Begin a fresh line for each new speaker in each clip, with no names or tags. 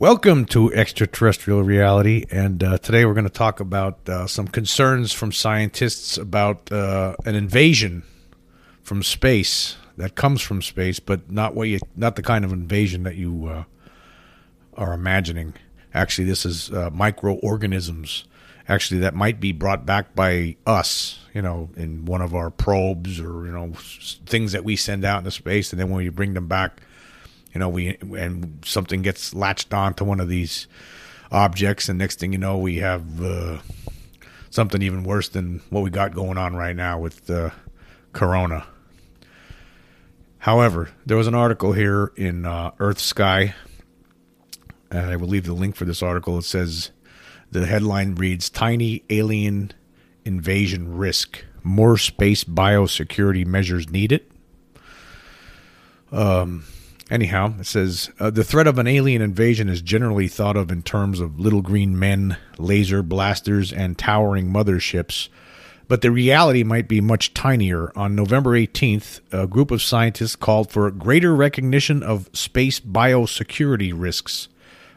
Welcome to extraterrestrial reality, and uh, today we're going to talk about uh, some concerns from scientists about uh, an invasion from space that comes from space, but not what you, not the kind of invasion that you uh, are imagining. Actually, this is uh, microorganisms. Actually, that might be brought back by us, you know, in one of our probes or you know things that we send out into space, and then when we bring them back you know, we and something gets latched onto one of these objects, and next thing you know, we have uh, something even worse than what we got going on right now with uh, Corona. However, there was an article here in uh, EarthSky, and I will leave the link for this article. It says the headline reads "Tiny Alien Invasion Risk: More Space Biosecurity Measures Needed." Um Anyhow, it says uh, the threat of an alien invasion is generally thought of in terms of little green men, laser blasters, and towering motherships. But the reality might be much tinier. On November 18th, a group of scientists called for greater recognition of space biosecurity risks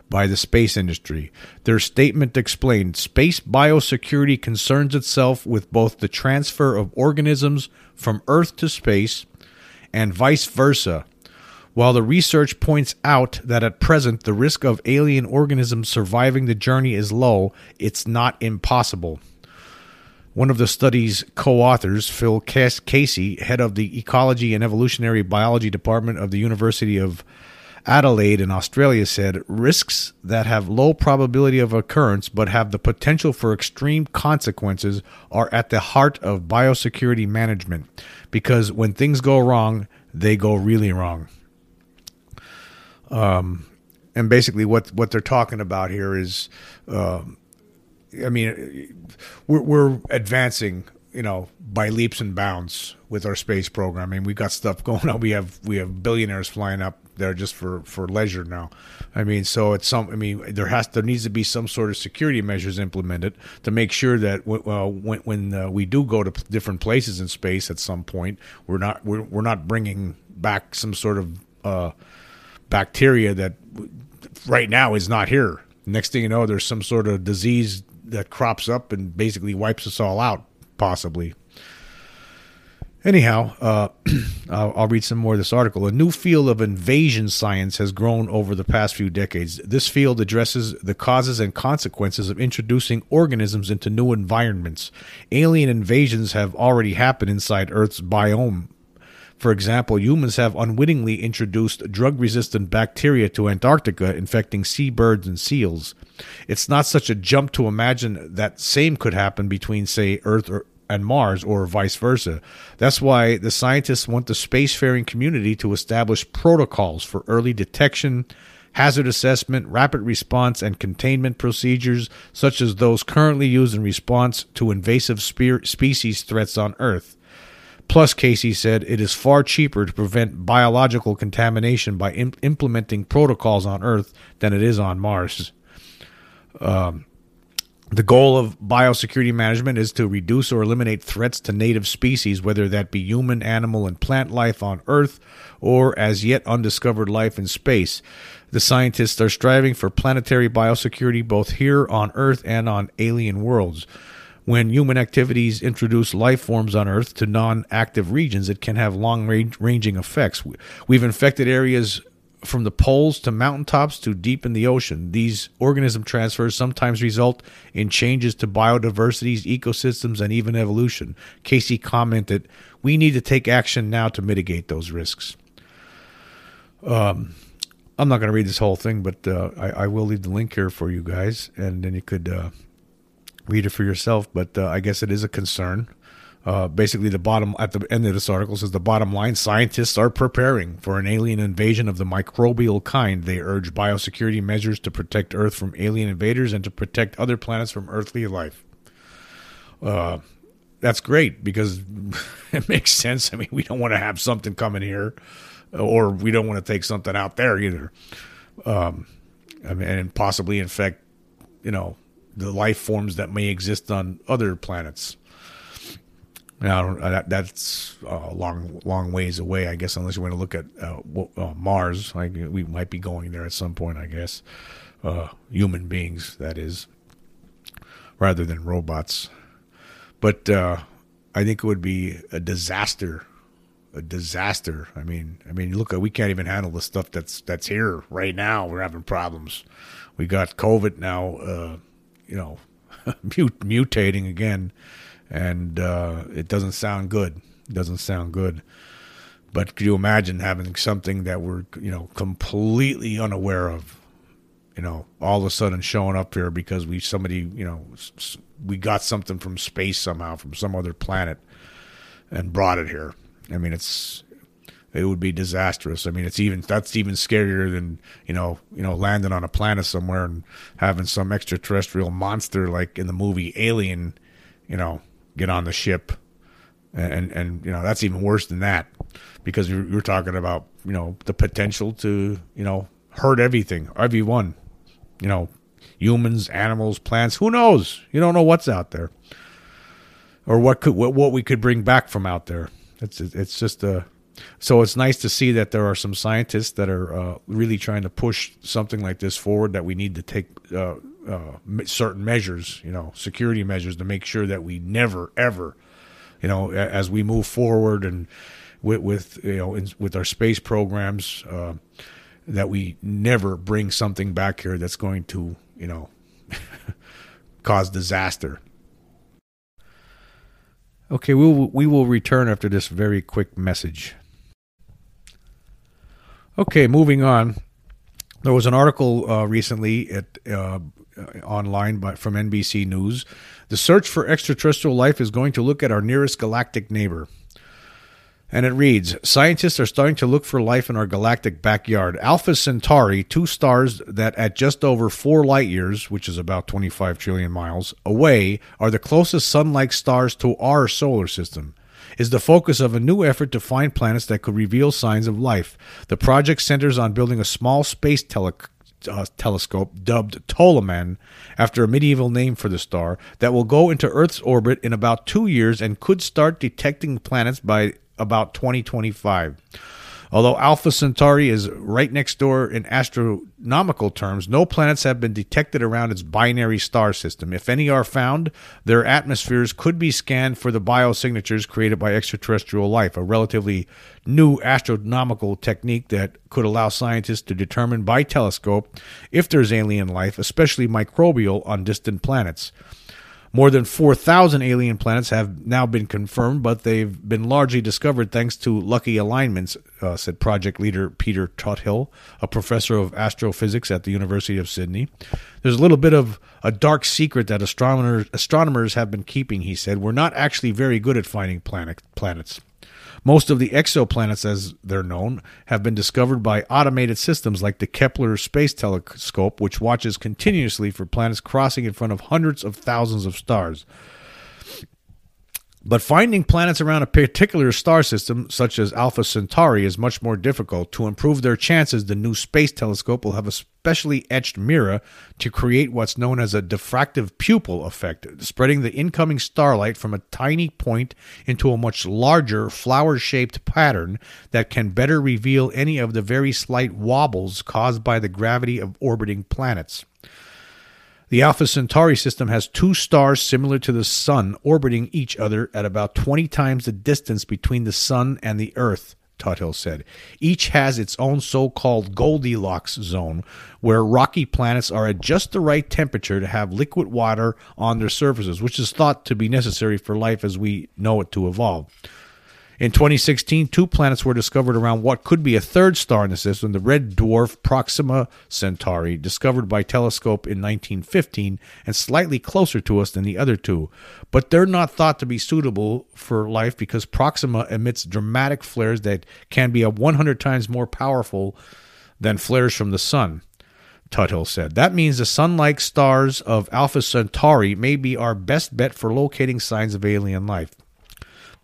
by the space industry. Their statement explained space biosecurity concerns itself with both the transfer of organisms from Earth to space and vice versa while the research points out that at present the risk of alien organisms surviving the journey is low, it's not impossible. One of the study's co authors, Phill Cassey, head of the Ecology and Evolutionary Biology Department of the University of Adelaide in Australia, said risks that have low probability of occurrence but have the potential for extreme consequences are at the heart of biosecurity management because when things go wrong, they go really wrong. Um, and basically, what what they're talking about here is, uh, I mean, we're, we're advancing, you know, by leaps and bounds with our space program. I mean, we got stuff going on. We have we have billionaires flying up there just for for leisure now. I mean, so it's some. I mean, there has there needs to be some sort of security measures implemented to make sure that w- uh, when when uh, we do go to different places in space at some point, we're not we're we're not bringing back some sort of uh, bacteria that right now is not here. Next thing you know, there's some sort of disease that crops up and basically wipes us all out, possibly. Anyhow, uh, I'll, I'll, read some more of this article. A new field of invasion science has grown over the past few decades. This field addresses the causes and consequences of introducing organisms into new environments. Alien invasions have already happened inside Earth's biome for example, humans have unwittingly introduced drug resistant bacteria to Antarctica, infecting seabirds and seals. It's not such a jump to imagine that same could happen between, say, Earth or, and Mars or vice versa. That's why the scientists want the spacefaring community to establish protocols for early detection, hazard assessment, rapid response, and containment procedures, such as those currently used in response to invasive spe- species threats on Earth. Plus, Cassey said it is far cheaper to prevent biological contamination by imp- implementing protocols on Earth than it is on Mars. Um, the goal of biosecurity management is to reduce or eliminate threats to native species, whether that be human, animal, and plant life on Earth or as yet undiscovered life in space. The scientists are striving for planetary biosecurity both here on Earth and on alien worlds when human activities introduce life forms on Earth to non active regions, it can have long ranging effects. We've infected areas from the poles to mountaintops to deep in the ocean. These organism transfers sometimes result in changes to biodiversities, ecosystems, and even evolution. Cassey commented, We need to take action now to mitigate those risks. Um, I'm not going to read this whole thing, but uh, I, I, will leave the link here for you guys, and then you could uh, read it for yourself, but uh, I guess it is a concern. Uh, basically, the bottom at the end of this article says the bottom line: scientists are preparing for an alien invasion of the microbial kind. They urge biosecurity measures to protect Earth from alien invaders and to protect other planets from earthly life. Uh, that's great because it makes sense. I mean, we don't want to have something coming here, or we don't want to take something out there either. Um, I mean, and possibly infect, you know, the life forms that may exist on other planets. Now that, that's a long, long ways away, I guess. Unless you want to look at uh, uh, Mars, like we might be going there at some point, I guess. uh, human beings, that is, rather than robots. But uh, I think it would be a disaster, a disaster. I mean, I mean, look, we can't even handle the stuff that's that's here right now. We're having problems. We got COVID now, uh, you know, mut- mutating again, and uh, it doesn't sound good. It doesn't sound good. But could you imagine having something that we're, you know, completely unaware of? You know, all of a sudden showing up here because we somebody, you know, we got something from space somehow from some other planet and brought it here. I mean, it's it would be disastrous. I mean, it's even that's even scarier than you know, you know, landing on a planet somewhere and having some extraterrestrial monster like in the movie Alien, you know, get on the ship, and and you know that's even worse than that because you're, you're talking about you know the potential to you know hurt everything, everyone, you know, humans, animals, plants. Who knows? You don't know what's out there, or what could what, what we could bring back from out there. It's it's just a. So it's nice to see that there are some scientists that are uh, really trying to push something like this forward. That we need to take uh, uh, certain measures, you know, security measures to make sure that we never ever, you know, as we move forward and with, with you know in, with our space programs uh, that we never bring something back here that's going to you know cause disaster. Okay, we will, we will return after this very quick message. Okay, moving on. There was an article uh, recently at uh, online by, from NBC News. The search for extraterrestrial life is going to look at our nearest galactic neighbor. And it reads Scientists are starting to look for life in our galactic backyard. Alpha Centauri, two stars that at just over four light years, which is about 25 trillion miles, away, are the closest sun like stars to our solar system. Is the focus of a new effort to find planets that could reveal signs of life. The project centers on building a small space tele- uh, telescope dubbed Toliman, after a medieval name for the star, that will go into Earth's orbit in about two years and could start detecting planets by about 2025. Although Alpha Centauri is right next door in astronomical terms, no planets have been detected around its binary star system. If any are found, their atmospheres could be scanned for the biosignatures created by extraterrestrial life, a relatively new astronomical technique that could allow scientists to determine by telescope if there's alien life, especially microbial, on distant planets. More than 4,000 alien planets have now been confirmed, but they've been largely discovered thanks to lucky alignments, uh, said project leader Peter Tuthill, a professor of astrophysics at the University of Sydney. There's a little bit of a dark secret that astronomers, astronomers have been keeping, he said. We're not actually very good at finding planet, planets. Most of the exoplanets, as they're known, have been discovered by automated systems like the Kepler Space Telescope, which watches continuously for planets crossing in front of hundreds of thousands of stars. But finding planets around a particular star system, such as Alpha Centauri, is much more difficult. To improve their chances, the new space telescope will have a specially etched mirror to create what's known as a diffractive pupil effect, spreading the incoming starlight from a tiny point into a much larger flower shaped pattern that can better reveal any of the very slight wobbles caused by the gravity of orbiting planets. The Alpha Centauri system has two stars similar to the Sun orbiting each other at about 20 times the distance between the Sun and the Earth, Tuthill said. Each has its own so called Goldilocks zone, where rocky planets are at just the right temperature to have liquid water on their surfaces, which is thought to be necessary for life as we know it to evolve. In 2016, two planets were discovered around what could be a third star in the system, the red dwarf Proxima Centauri, discovered by telescope in 1915 and slightly closer to us than the other two. But they're not thought to be suitable for life because Proxima emits dramatic flares that can be a 100 times more powerful than flares from the sun. Tuthill said. That means the sun like stars of Alpha Centauri may be our best bet for locating signs of alien life.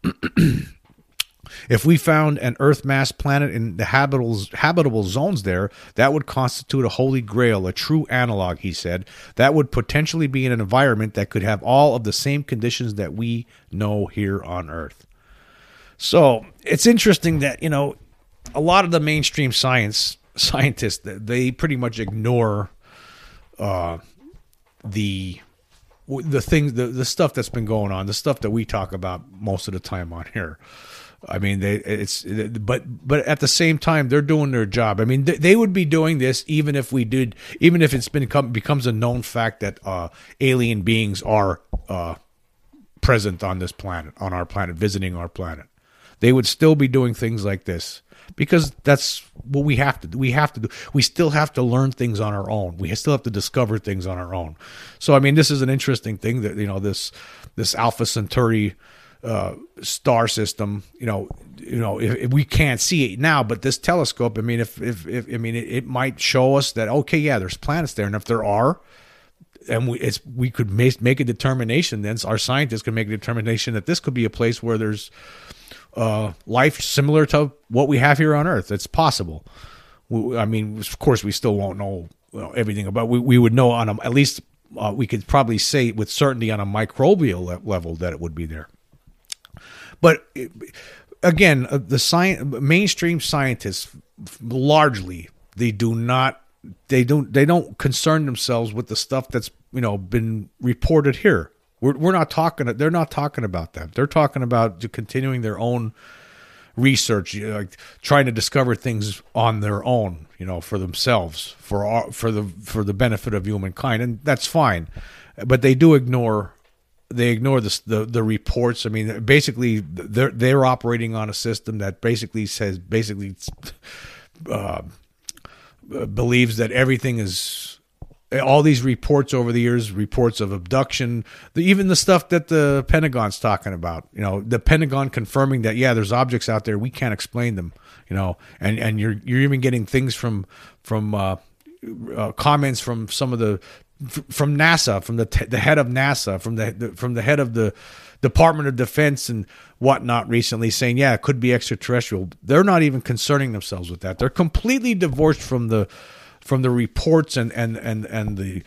If we found an Earth mass planet in the habitable, habitable zones there, that would constitute a holy grail, a true analog, he said. That would potentially be an environment that could have all of the same conditions that we know here on Earth. So it's interesting that, you know, a lot of the mainstream science scientists, they pretty much ignore uh, the the things the, the stuff that's been going on the stuff that we talk about most of the time on here i mean they it's but but at the same time they're doing their job i mean they, they would be doing this even if we did even if it's been becomes a known fact that uh, alien beings are uh, present on this planet on our planet visiting our planet they would still be doing things like this because that's what we have to do. We have to do. We still have to learn things on our own. We still have to discover things on our own. So I mean, this is an interesting thing that you know this this Alpha Centauri uh, star system. You know, you know, if, if, we can't see it now, but this telescope. I mean, if if, if I mean, it, it might show us that okay, yeah, there's planets there, and if there are, and we it's we could make, make a determination then our scientists can make a determination that this could be a place where there's uh, life similar to what we have here on Earth. It's possible. We, I mean, of course, we still won't know you know, everything about. We we would know on a, at least uh, we could probably say with certainty on a microbial le- level that it would be there. But again, uh, the science, mainstream scientists largely they do not they don't they don't concern themselves with the stuff that's you know been reported here we're, we're not talking. They're not talking about that. They're talking about continuing their own research, you know, like trying to discover things on their own, you know, for themselves, for for the for the benefit of humankind, and that's fine. But they do ignore they ignore the, the the reports. I mean, basically, they're they're operating on a system that basically says basically uh, believes that everything is all these reports over the years, reports of abduction, the, even the stuff that the Pentagon's talking about. You know, the Pentagon confirming that yeah, there's objects out there we can't explain them. You know, and and you're you're even getting things from from uh, uh, comments from some of the from NASA, from the t- the head of NASA, from the, the from the head of the Department of Defense and whatnot recently saying, yeah, it could be extraterrestrial. They're not even concerning themselves with that. They're completely divorced from the from the reports and and and and the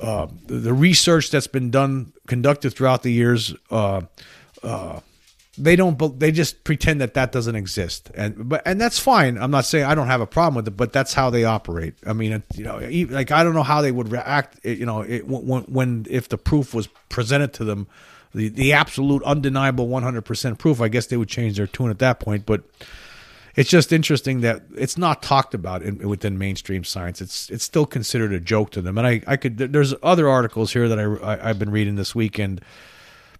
uh, the research that's been done conducted throughout the years. Uh, uh, they don't. They just pretend that that doesn't exist, and but and that's fine. I'm not saying I don't have a problem with it, but that's how they operate. I mean, you know, like I don't know how they would react. You know, it, when when if the proof was presented to them, the the absolute undeniable 100% proof, I guess they would change their tune at that point. But it's just interesting that it's not talked about in, within mainstream science. It's it's still considered a joke to them. And I, I could there's other articles here that I, I have been reading this weekend.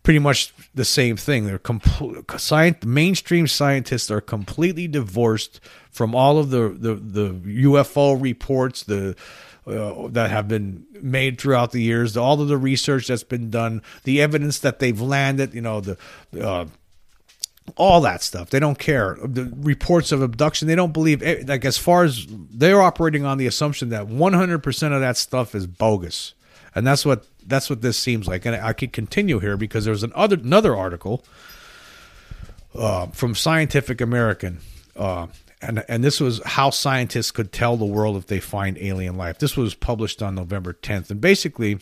Pretty much the same thing. They're complete science. Mainstream scientists are completely divorced from all of the the, the UFO reports, the uh, that have been made throughout the years, all of the research that's been done, the evidence that they've landed, you know, the uh, all that stuff. They don't care. The reports of abduction, they don't believe. Eh, like as far as they're operating on the assumption that 100% of that stuff is bogus, and that's what that's what this seems like. And I could continue here because there's an other another article uh, from Scientific American. Uh, and, and this was how scientists could tell the world if they find alien life. This was published on November 10th. And basically,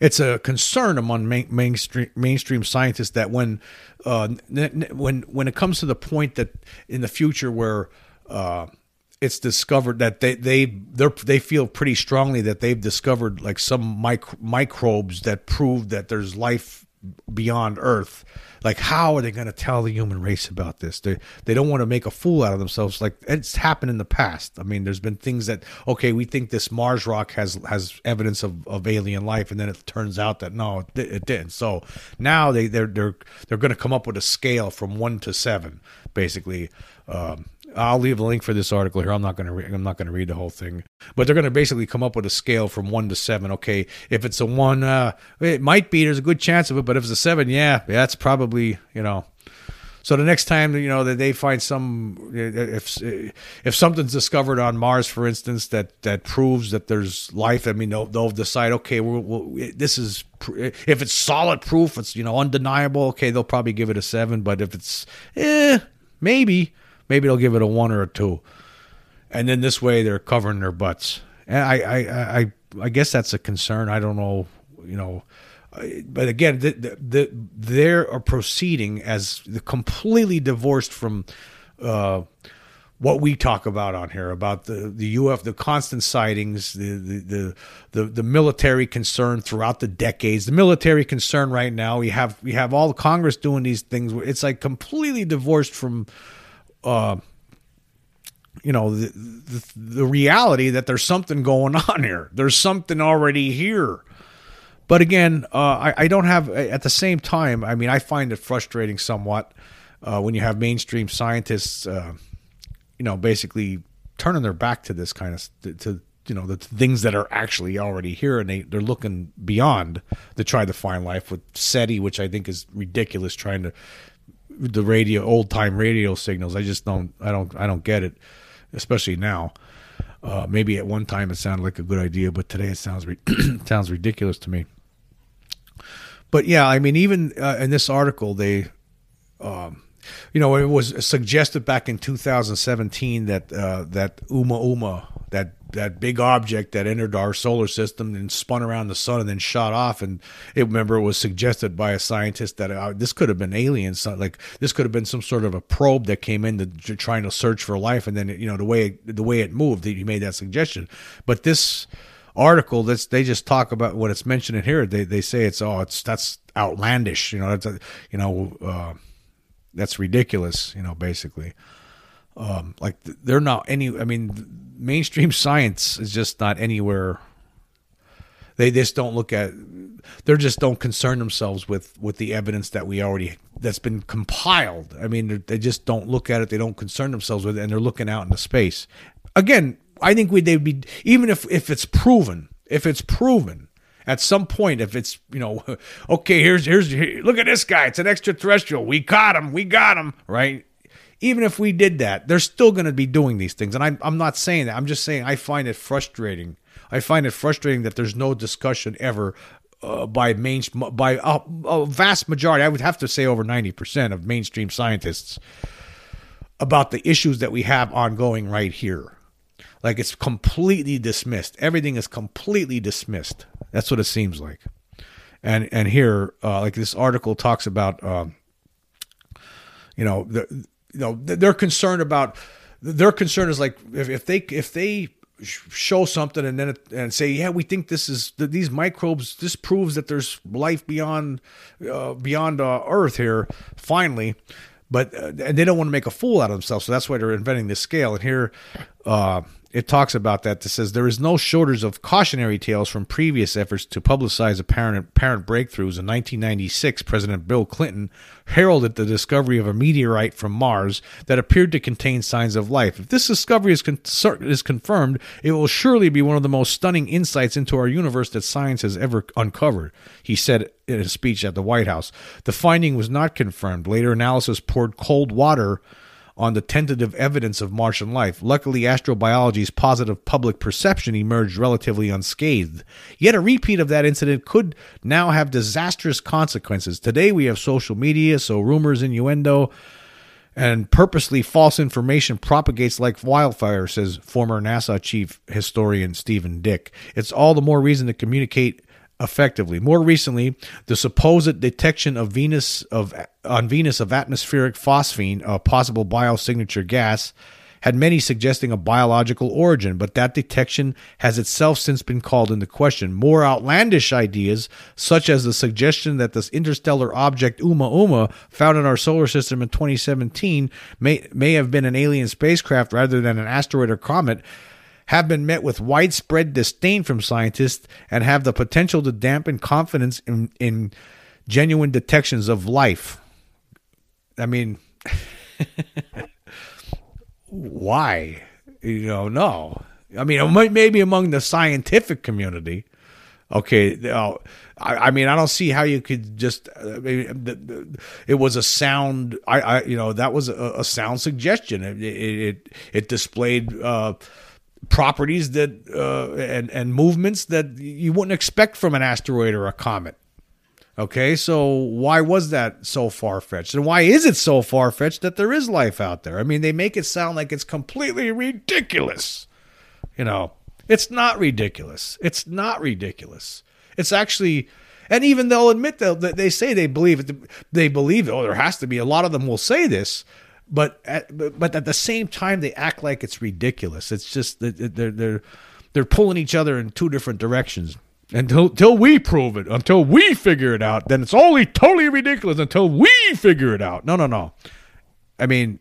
it's a concern among main, mainstream mainstream scientists that when uh, when when it comes to the point that in the future where uh, it's discovered that they they they feel pretty strongly that they've discovered like some mic- microbes that prove that there's life beyond Earth like, how are they going to tell the human race about this? They they don't want to make a fool out of themselves. Like it's happened in the past. I mean, there's been things that okay, we think this Mars rock has has evidence of, of alien life, and then it turns out that no, it, it didn't. So now they they're they're they're going to come up with a scale from one to seven, basically. Um, I'll leave a link for this article here. I'm not going to re- I'm not going to read the whole thing, but they're going to basically come up with a scale from one to seven. Okay, if it's a one, uh, it might be. There's a good chance of it, but if it's a seven, yeah, that's probably you know. So the next time you know that they find some, if if something's discovered on Mars, for instance, that that proves that there's life, I mean, they'll, they'll decide, okay, we'll, we'll, this is if it's solid proof, it's you know undeniable. Okay, they'll probably give it a seven, but if it's eh, maybe Maybe they'll give it a one or a two, and then this way they're covering their butts. And I, I, I, I guess that's a concern. I don't know, you know, but again, the, the, the, they're proceeding as completely divorced from uh, what we talk about on here about the the UF the constant sightings the, the the the the, military concern throughout the decades the military concern right now we have we have all the Congress doing these things it's like completely divorced from uh you know the, the, the reality that there's something going on here there's something already here but again uh, I, I don't have at the same time i mean i find it frustrating somewhat uh, when you have mainstream scientists uh, you know, basically turning their back to this kind of to you know the things that are actually already here, and they they're looking beyond to try to find life with SETI, which I think is ridiculous. Trying to the radio old time radio signals, I just don't I don't I don't get it, especially now. Uh, maybe at one time it sounded like a good idea, but today it sounds re- sounds ridiculous to me. But yeah, I mean, even uh, in this article, they um, you know, it was suggested back in 2017 that uh, that Oumuamua, that that big object that entered our solar system and spun around the sun and then shot off, and it remember it was suggested by a scientist that uh, this could have been aliens, like this could have been some sort of a probe that came in to, trying to search for life, and then you know the way the way it moved, he made that suggestion, but this article that's they just talk about what it's mentioned in here. They they say it's oh it's that's outlandish. You know a, you know uh, that's ridiculous, you know, basically. Um, like they're not any. I mean, mainstream science is just not anywhere. They just don't look at. They're just don't concern themselves with with the evidence that we already that's been compiled. I mean, they just don't look at it. They don't concern themselves with it, and they're looking out into space. Again, I think we they'd be even if if it's proven, if it's proven at some point if it's you know okay here's here's here, look at this guy it's an extraterrestrial we caught him we got him right even if we did that they're still going to be doing these things and I'm, I'm not saying that i'm just saying i find it frustrating i find it frustrating that there's no discussion ever uh, by main by a, a vast majority i would have to say over 90% of mainstream scientists about the issues that we have ongoing right here like it's completely dismissed. Everything is completely dismissed. That's what it seems like. And and here, uh, like this article talks about, um, you know, the, you know, they're concerned about. Their concern is like if, if they if they show something and then it, and say, yeah, we think this is that these microbes. This proves that there's life beyond uh, beyond uh, Earth here. Finally, but uh, they don't want to make a fool out of themselves, so that's why they're inventing this scale. And here, uh, it talks about that. That says there is no shortage of cautionary tales from previous efforts to publicize apparent apparent breakthroughs. In 1996, President Bill Clinton heralded the discovery of a meteorite from Mars that appeared to contain signs of life. If this discovery is, con- is confirmed, it will surely be one of the most stunning insights into our universe that science has ever uncovered. He said in a speech at the White House. The finding was not confirmed. Later analysis poured cold water on the tentative evidence of Martian life. Luckily, astrobiology's positive public perception emerged relatively unscathed. Yet a repeat of that incident could now have disastrous consequences. Today we have social media, so rumors, innuendo, and purposely false information propagates like wildfire, says former NASA chief historian Steven Dick. It's all the more reason to communicate effectively. More recently, the supposed detection of Venus of on Venus of atmospheric phosphine, a possible biosignature gas, had many suggesting a biological origin, but that detection has itself since been called into question. More outlandish ideas, such as the suggestion that this interstellar object Oumuamua, found in our solar system in 2017, may may have been an alien spacecraft rather than an asteroid or comet, have been met with widespread disdain from scientists and have the potential to dampen confidence in, in genuine detections of life. I mean, why? You know, no. I mean, maybe among the scientific community. Okay, uh, I, I, mean, I don't see how you could just. Uh, it was a sound. I, I, you know, that was a, sound suggestion. It, it, it displayed uh, properties that uh, and and movements that you wouldn't expect from an asteroid or a comet. Okay, so why was that so far fetched? And why is it so far fetched that there is life out there? I mean, they make it sound like it's completely ridiculous. You know, it's not ridiculous. It's not ridiculous. It's actually, and even they'll admit that they say they believe it. They believe it. Oh, there has to be. A lot of them will say this, but at, but at the same time they act like it's ridiculous. It's just that they're they're they're pulling each other in two different directions. Until, until we prove it, until we figure it out, then it's only totally ridiculous until we figure it out. No, no, no. I mean,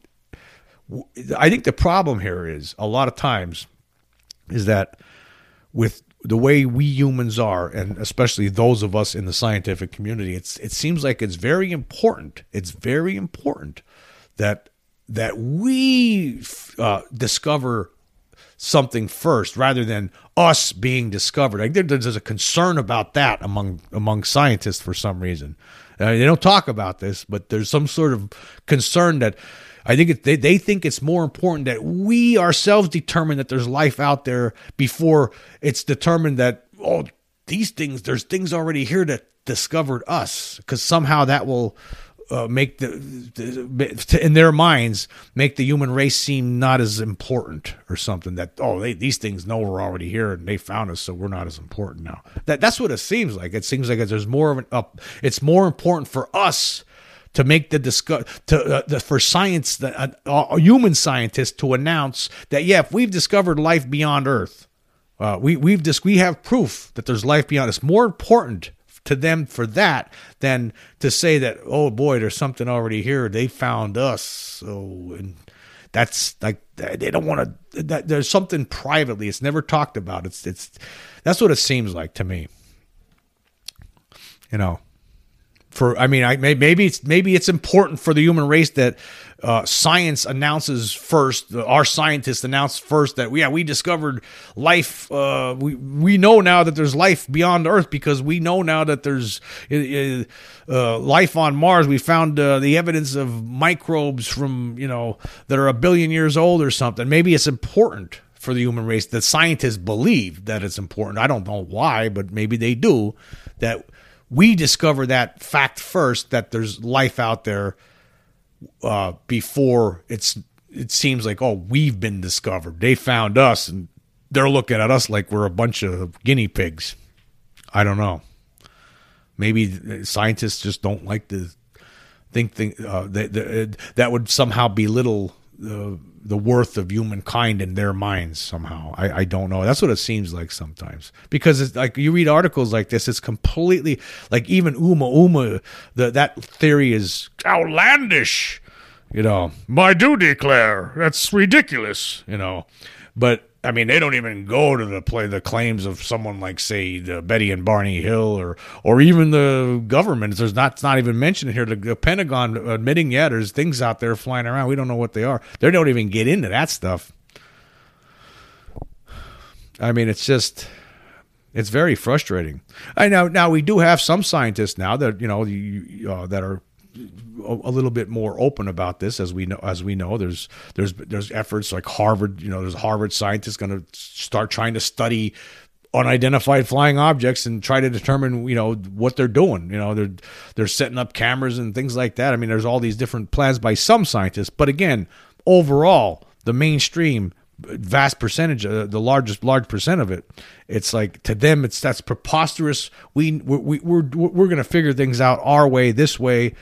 I think the problem here is a lot of times is that with the way we humans are, and especially those of us in the scientific community, it's it seems like it's very important. It's very important that that we uh, discover something first rather than us being discovered. I think there's a concern about that among among scientists for some reason. Uh, they don't talk about this, but there's some sort of concern that I think it, they they think it's more important that we ourselves determine that there's life out there before it's determined that oh these things there's things already here that discovered us because somehow that will uh, make the, the, in their minds make the human race seem not as important or something that oh they, these things know we're already here and they found us so we're not as important now. That that's what it seems like. It seems like there's more of an up it's more important for us to make the discuss to uh, the, for science the uh, uh, human scientists to announce that yeah if we've discovered life beyond earth uh, we we've just we have proof that there's life beyond it's more important to them for that than to say that oh boy there's something already here. They found us. So and that's like they don't want to there's something privately. It's never talked about. It's it's that's what it seems like to me. You know for I mean I maybe it's maybe it's important for the human race that uh, science announces first our scientists announce first that yeah we discovered life uh, we we know now that there's life beyond earth because we know now that there's uh, uh life on Mars. We found uh, the evidence of microbes from you know that are a billion years old or something. Maybe it's important for the human race that scientists believe that it's important. I don't know why but maybe they do that we discover that fact first that there's life out there uh, before it's it seems like oh we've been discovered. They found us and they're looking at us like we're a bunch of guinea pigs. I don't know. Maybe scientists just don't like to think, think uh, that, that would somehow belittle the the worth of humankind in their minds somehow. I, I don't know. That's what it seems like sometimes because it's like you read articles like this. It's completely like even Uma Uma. The that theory is outlandish. You know, I do declare that's ridiculous. You know, but I mean, they don't even go to the play the claims of someone like, say, the Betty and Barney Hill, or or even the government. There's not it's not even mentioned here. The, the Pentagon admitting, yeah, there's things out there flying around. We don't know what they are. They don't even get into that stuff. I mean, it's just it's very frustrating. I know now we do have some scientists now that you know uh, that are a little bit more open about this as we know as we know. There's there's there's efforts like Harvard you know there's Harvard scientists going to start trying to study unidentified flying objects and try to determine you know what they're doing. You know they're they're setting up cameras and things like that. I mean there's all these different plans by some scientists but again overall the mainstream vast percentage uh, the largest large percent of it it's like to them it's that's preposterous. We we we're we're going to figure things out our way this way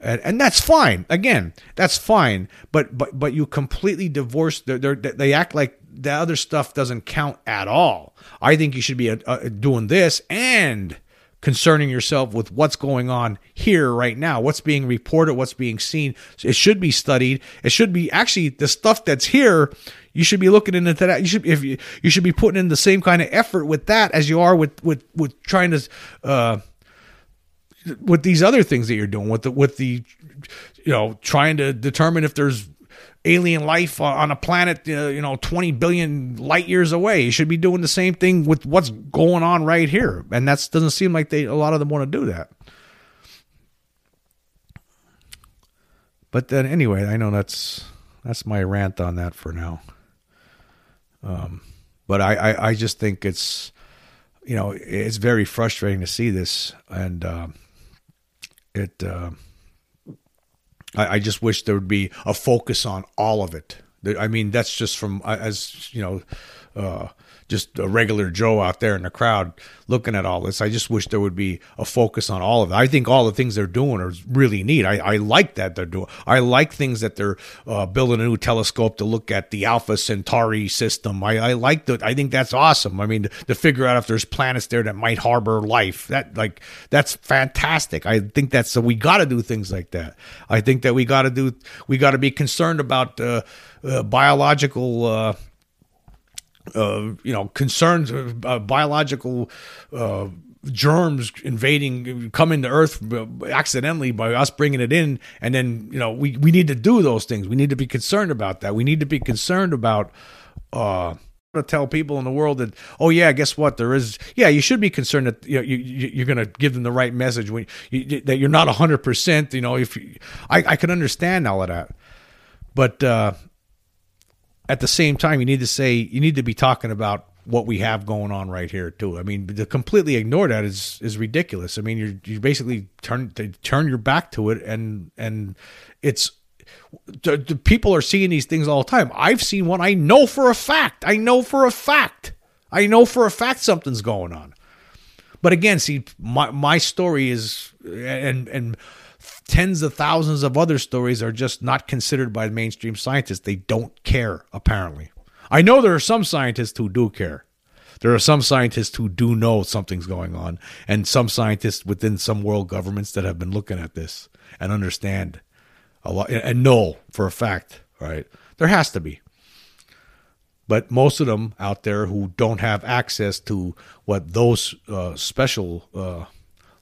and, and that's fine. Again, that's fine. But but but you completely divorce. They're, they're, they act like the other stuff doesn't count at all. I think you should be uh, uh, doing this and concerning yourself with what's going on here right now, what's being reported, what's being seen. It should be studied. It should be actually the stuff that's here. You should be looking into that. You should if you you should be putting in the same kind of effort with that as you are with with with trying to uh, with these other things that you're doing with the with the you know trying to determine if there's alien life on a planet uh, you know 20 billion light years away. You should be doing the same thing with what's going on right here. And that doesn't seem like they a lot of them want to do that. But then anyway i know that's that's my rant on that for now. Um but I, I i just think it's you know it's very frustrating to see this. And um it uh, I, I, just wish there would be a focus on all of it. I mean that's just from as you know uh, just a regular Joe out there in the crowd looking at all this. I just wish there would be a focus on all of it. I think all the things they're doing are really neat. I, I like that they're doing. I like things that they're uh, building a new telescope to look at the Alpha Centauri system. I, I like that. I think that's awesome. I mean, to, to figure out if there's planets there that might harbor life. That like that's fantastic. I think that's so we got to do things like that. I think that we got to do. We got to be concerned about uh, uh, biological uh, uh, you know concerns uh, biological uh, germs invading coming to earth accidentally by us bringing it in. And then you know we, we need to do those things. We need to be concerned about that. We need to be concerned about uh to tell people in the world that oh yeah guess what? There is yeah you should be concerned that you know, you, you are going to give them the right message when you, that you're not 100% you know if you, I, I can understand all of that. But uh at the same time, you need to say you need to be talking about what we have going on right here too. I mean, to completely ignore that is is ridiculous. I mean, you're you basically turn turn your back to it, and and it's the, the people are seeing these things all the time. I've seen one. I know for a fact. I know for a fact. I know for a fact something's going on. But again, see, my my story is and and tens of thousands of other stories are just not considered by mainstream scientists. They don't care, apparently. I know there are some scientists who do care. There are some scientists who do know something's going on, and some scientists within some world governments that have been looking at this and understand a lot and know for a fact, right? There has to be. But most of them out there who don't have access to what those uh, special uh,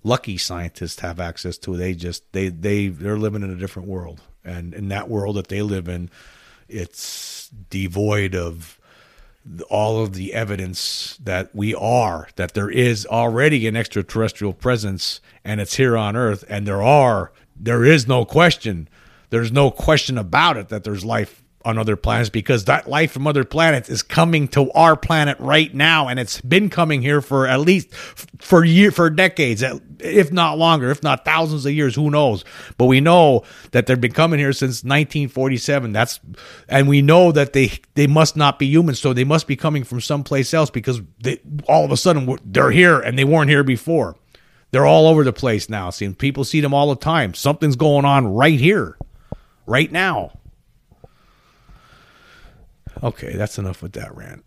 lucky scientists have access to. They just they they they're living in a different world, and in that world that they live in, it's devoid of all of the evidence that we are that there is already an extraterrestrial presence and it's here on earth. And there are there is no question. There's no question about it that there's life on other planets because that life from other planets is coming to our planet right now. And it's been coming here for at least for year for decades if not longer if not thousands of years who knows? But we know that they've been coming here since 1947 that's and we know that they they must not be humans so they must be coming from someplace else because they all of a sudden they're here and they weren't here before. They're all over the place now. Seeing people see them all the time. Something's going on right here right now Okay, that's enough with that rant.